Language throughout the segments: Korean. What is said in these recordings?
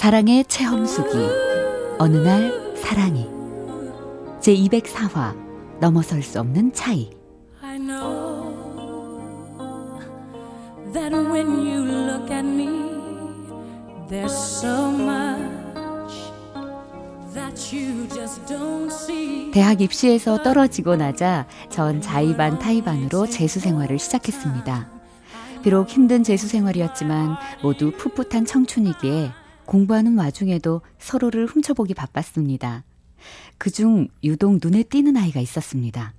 사랑의 체험수기 어느 날 사랑이 제 204화 넘어설 수 없는 차이 I know that when you look at me, there's so much that you just don't see. 대학 입시에서 떨어지고 나자 전 자의반 타의반으로 재수 생활을 시작했습니다. 비록 힘든 재수 생활이었지만 모두 풋풋한 청춘이기에 공부하는 와중에도 서로를 훔쳐보기 바빴습니다. 그중 유독 눈에 띄는 아이가 있었습니다.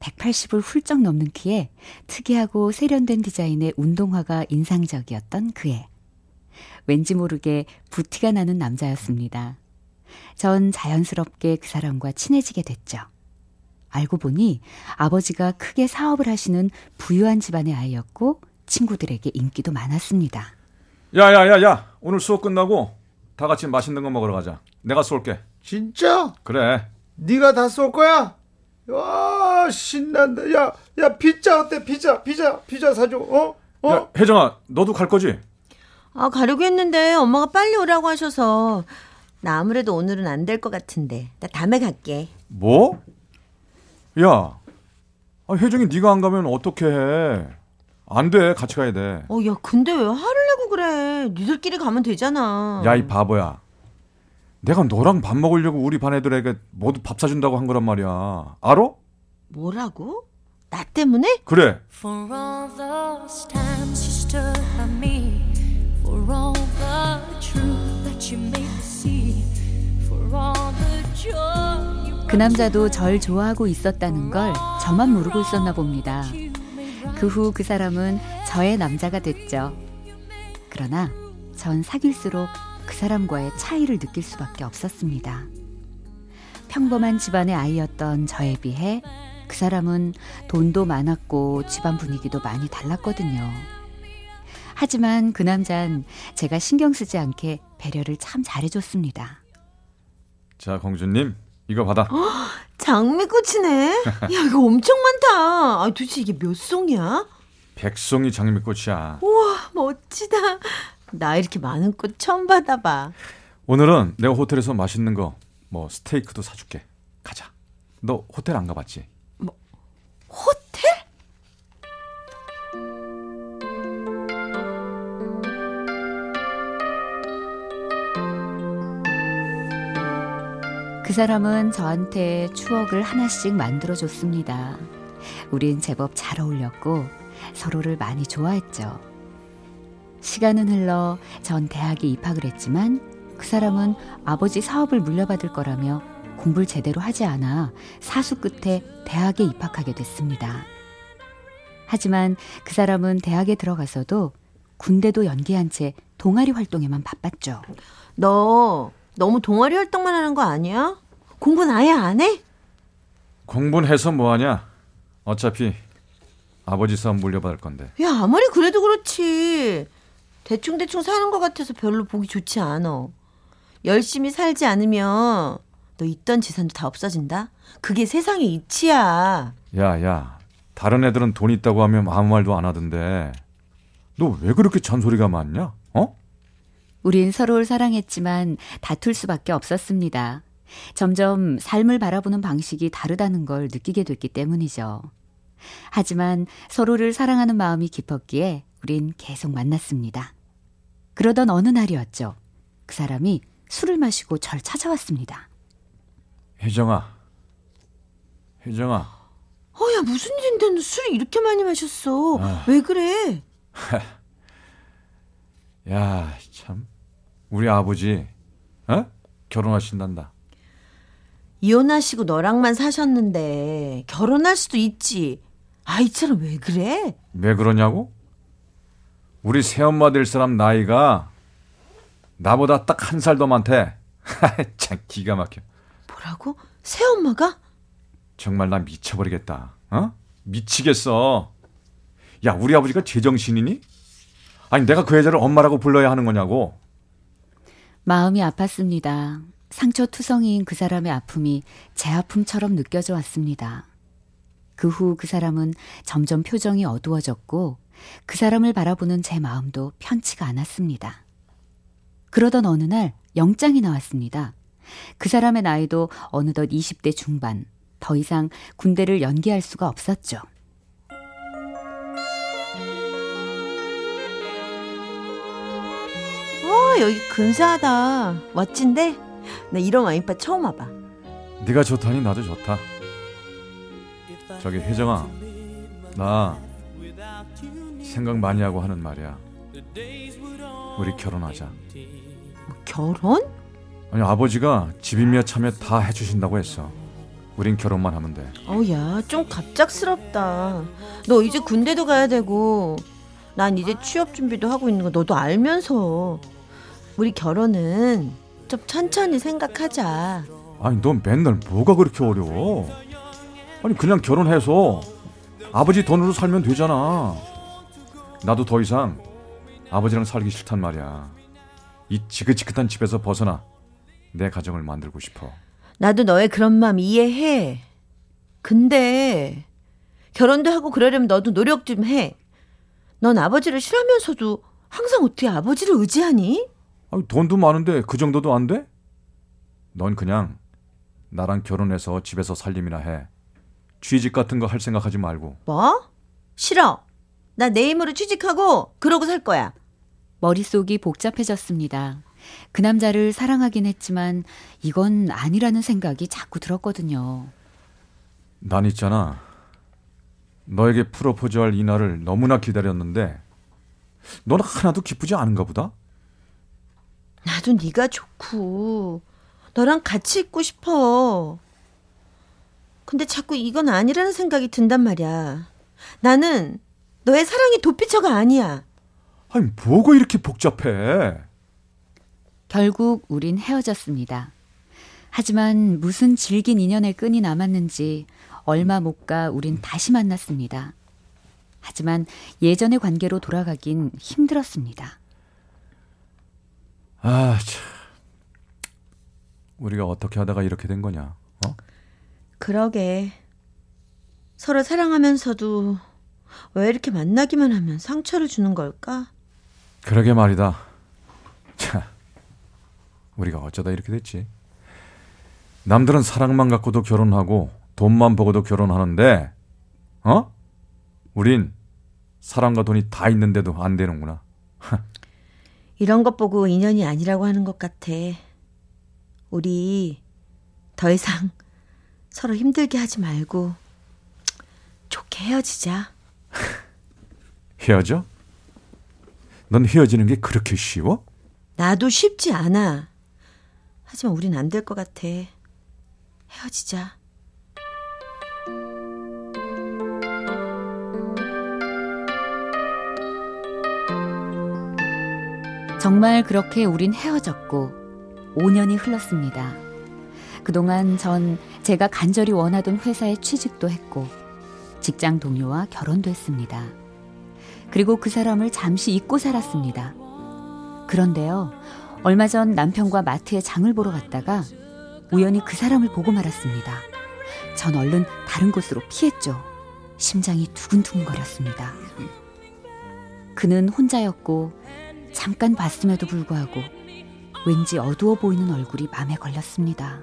180을 훌쩍 넘는 키에 특이하고 세련된 디자인의 운동화가 인상적이었던 그애. 왠지 모르게 부티가 나는 남자였습니다. 전 자연스럽게 그 사람과 친해지게 됐죠. 알고 보니 아버지가 크게 사업을 하시는 부유한 집안의 아이였고 친구들에게 인기도 많았습니다. 야야야야 오늘 수업 끝나고 다 같이 맛있는 거 먹으러 가자. 내가 쏠게. 진짜? 그래. 네가 다 쏠 거야? 와 신난다. 야, 야 피자 어때? 피자, 피자, 피자 사줘. 어? 어? 야 혜정아 너도 갈 거지? 아, 가려고 했는데 엄마가 빨리 오라고 하셔서 나 아무래도 오늘은 안 될 것 같은데. 나 다음에 갈게. 뭐? 야, 아, 혜정이 네가 안 가면 어떻게 해? 안 돼, 같이 가야 돼. 어, 야, 근데 왜 화를 내고 그래? 니들끼리 가면 되잖아. 야, 이 바보야. 내가 너랑 밥 먹으려고 우리 반 애들에게 모두 밥 사준다고 한 거란 말이야. 알아? 뭐라고? 나 때문에? 그래. For all those times you stood by me, for all the truth that you made me see, for all the joy you 그 남자도 절 좋아하고 있었다는 걸 저만 모르고 있었나 봅니다. 그후그 사람은 저의 남자가 됐죠. 그러나 전 사귈수록 그 사람과의 차이를 느낄 수밖에 없었습니다. 평범한 집안의 아이였던 저에 비해 그 사람은 돈도 많았고 집안 분위기도 많이 달랐거든요. 하지만 그 남잔 제가 신경 쓰지 않게 배려를 참 잘해줬습니다. 자, 공주님, 이거 받아. 장미꽃이네? 야, 이거 엄청 많다. 아, 도대체 이게 몇 송이야? 백송이 장미꽃이야. 우와, 멋지다. 나 이렇게 많은 꽃 처음 받아봐. 오늘은 내가 호텔에서 맛있는 거, 뭐 스테이크도 사줄게. 가자. 너 호텔 안 가봤지? 그 사람은 저한테 추억을 하나씩 만들어줬습니다. 우린 제법 잘 어울렸고 서로를 많이 좋아했죠. 시간은 흘러 전 대학에 입학을 했지만 그 사람은 아버지 사업을 물려받을 거라며 공부를 제대로 하지 않아 사수 끝에 대학에 입학하게 됐습니다. 하지만 그 사람은 대학에 들어가서도 군대도 연기한 채 동아리 활동에만 바빴죠. 너 너무 동아리 활동만 하는 거 아니야? 공부는 아예 안 해? 공부는 해서 뭐하냐? 어차피 아버지 사업 물려받을 건데. 야, 아무리 그래도 그렇지. 대충대충 사는 것 같아서 별로 보기 좋지 않아. 열심히 살지 않으면 너 있던 재산도 다 없어진다? 그게 세상의 이치야. 야, 야. 다른 애들은 돈 있다고 하면 아무 말도 안 하던데. 너 왜 그렇게 잔소리가 많냐? 어? 우린 서로를 사랑했지만 다툴 수밖에 없었습니다. 점점 삶을 바라보는 방식이 다르다는 걸 느끼게 됐기 때문이죠. 하지만 서로를 사랑하는 마음이 깊었기에 우린 계속 만났습니다. 그러던 어느 날이었죠. 그 사람이 술을 마시고 절 찾아왔습니다. 혜정아. 혜정아. 어, 야, 무슨 일인데 너 술을 이렇게 많이 마셨어. 아. 왜 그래? 야, 참. 우리 아버지, 어? 결혼하신단다. 이혼하시고 너랑만 사셨는데 결혼할 수도 있지. 아이처럼 왜 그래? 왜 그러냐고? 우리 새엄마 될 사람 나이가 나보다 딱 한 살 더 많대. 참 기가 막혀. 뭐라고? 새엄마가? 정말 나 미쳐버리겠다. 어? 미치겠어. 야, 우리 아버지가 제정신이니? 아니, 내가 그 여자를 엄마라고 불러야 하는 거냐고. 마음이 아팠습니다. 상처 투성이인 그 사람의 아픔이 제 아픔처럼 느껴져 왔습니다. 그후그 사람은 점점 표정이 어두워졌고 그 사람을 바라보는 제 마음도 편치가 않았습니다. 그러던 어느 날 영장이 나왔습니다. 그 사람의 나이도 어느덧 20대 중반. 더 이상 군대를 연기할 수가 없었죠. 어, 여기 근사하다. 멋진데? 나 이런 와인바 처음 와봐. 네가 좋다니 나도 좋다. 저기 혜정아, 나 생각 많이 하고 하는 말이야. 우리 결혼하자. 뭐, 결혼? 아니 아버지가 집이며 차며 다 해주신다고 했어. 우린 결혼만 하면 돼. 어우, 야, 좀 갑작스럽다. 너 이제 군대도 가야 되고, 난 이제 취업 준비도 하고 있는 거 너도 알면서. 우리 결혼은 좀 천천히 생각하자. 아니 넌 맨날 뭐가 그렇게 어려워? 아니 그냥 결혼해서 아버지 돈으로 살면 되잖아. 나도 더 이상 아버지랑 살기 싫단 말이야. 이 지긋지긋한 집에서 벗어나 내 가정을 만들고 싶어. 나도 너의 그런 마음 이해해. 근데 결혼도 하고 그러려면 너도 노력 좀 해. 넌 아버지를 싫어하면서도 항상 어떻게 아버지를 의지하니? 아니, 돈도 많은데 그 정도도 안 돼? 넌 그냥 나랑 결혼해서 집에서 살림이나 해. 취직 같은 거 할 생각하지 말고. 뭐? 싫어. 나 내 힘으로 취직하고 그러고 살 거야. 머릿속이 복잡해졌습니다. 그 남자를 사랑하긴 했지만 이건 아니라는 생각이 자꾸 들었거든요. 난 있잖아. 너에게 프로포즈할 이 날을 너무나 기다렸는데 넌 하나도 기쁘지 않은가 보다? 나도 네가 좋고 너랑 같이 있고 싶어. 근데 자꾸 이건 아니라는 생각이 든단 말이야. 나는 너의 사랑이 도피처가 아니야. 아니 뭐가 이렇게 복잡해? 결국 우린 헤어졌습니다. 하지만 무슨 질긴 인연의 끈이 남았는지 얼마 못 가 우린 다시 만났습니다. 하지만 예전의 관계로 돌아가긴 힘들었습니다. 아 참. 우리가 어떻게 하다가 이렇게 된 거냐? 어? 그러게. 서로 사랑하면서도 왜 이렇게 만나기만 하면 상처를 주는 걸까? 그러게 말이다. 자, 우리가 어쩌다 이렇게 됐지? 남들은 사랑만 갖고도 결혼하고 돈만 보고도 결혼하는데, 어? 우린 사랑과 돈이 다 있는데도 안 되는구나. 이런 것 보고 인연이 아니라고 하는 것 같아. 우리 더 이상 서로 힘들게 하지 말고 좋게 헤어지자. 헤어져? 넌 헤어지는 게 그렇게 쉬워? 나도 쉽지 않아. 하지만 우린 안 될 것 같아. 헤어지자. 정말 그렇게 우린 헤어졌고 5년이 흘렀습니다. 그동안 전 제가 간절히 원하던 회사에 취직도 했고 직장 동료와 결혼도 했습니다. 그리고 그 사람을 잠시 잊고 살았습니다. 그런데요, 얼마 전 남편과 마트에 장을 보러 갔다가 우연히 그 사람을 보고 말았습니다. 전 얼른 다른 곳으로 피했죠. 심장이 두근두근거렸습니다. 그는 혼자였고 잠깐 봤음에도 불구하고 왠지 어두워 보이는 얼굴이 맘에 걸렸습니다.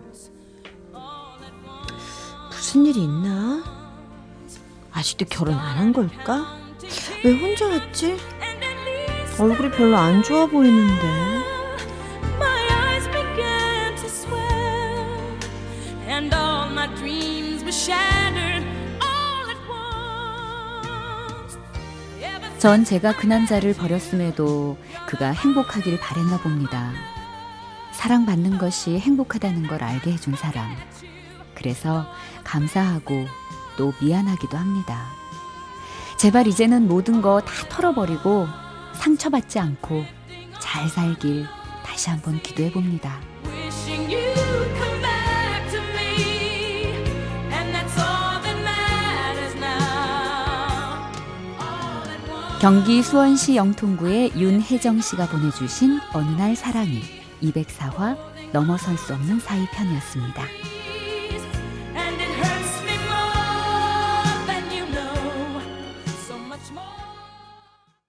무슨 일이 있나? 아직도 결혼 안 한 걸까? 왜 혼자 왔지? 얼굴이 별로 안 좋아 보이는데. My eyes began to swell, and all my dreams were shattered all at once. Ever 전 제가 그 남자를 버렸음에도 그가 행복하길 바랬나 봅니다. 사랑받는 것이 행복하다는 걸 알게 해준 사람. 그래서 감사하고 또 미안하기도 합니다. 제발 이제는 모든 거 다 털어버리고 상처받지 않고 잘 살길 다시 한번 기도해 봅니다. 경기 수원시 영통구의 윤혜정 씨가 보내주신 어느 날 사랑이 204화 넘어설 수 없는 사이 편이었습니다.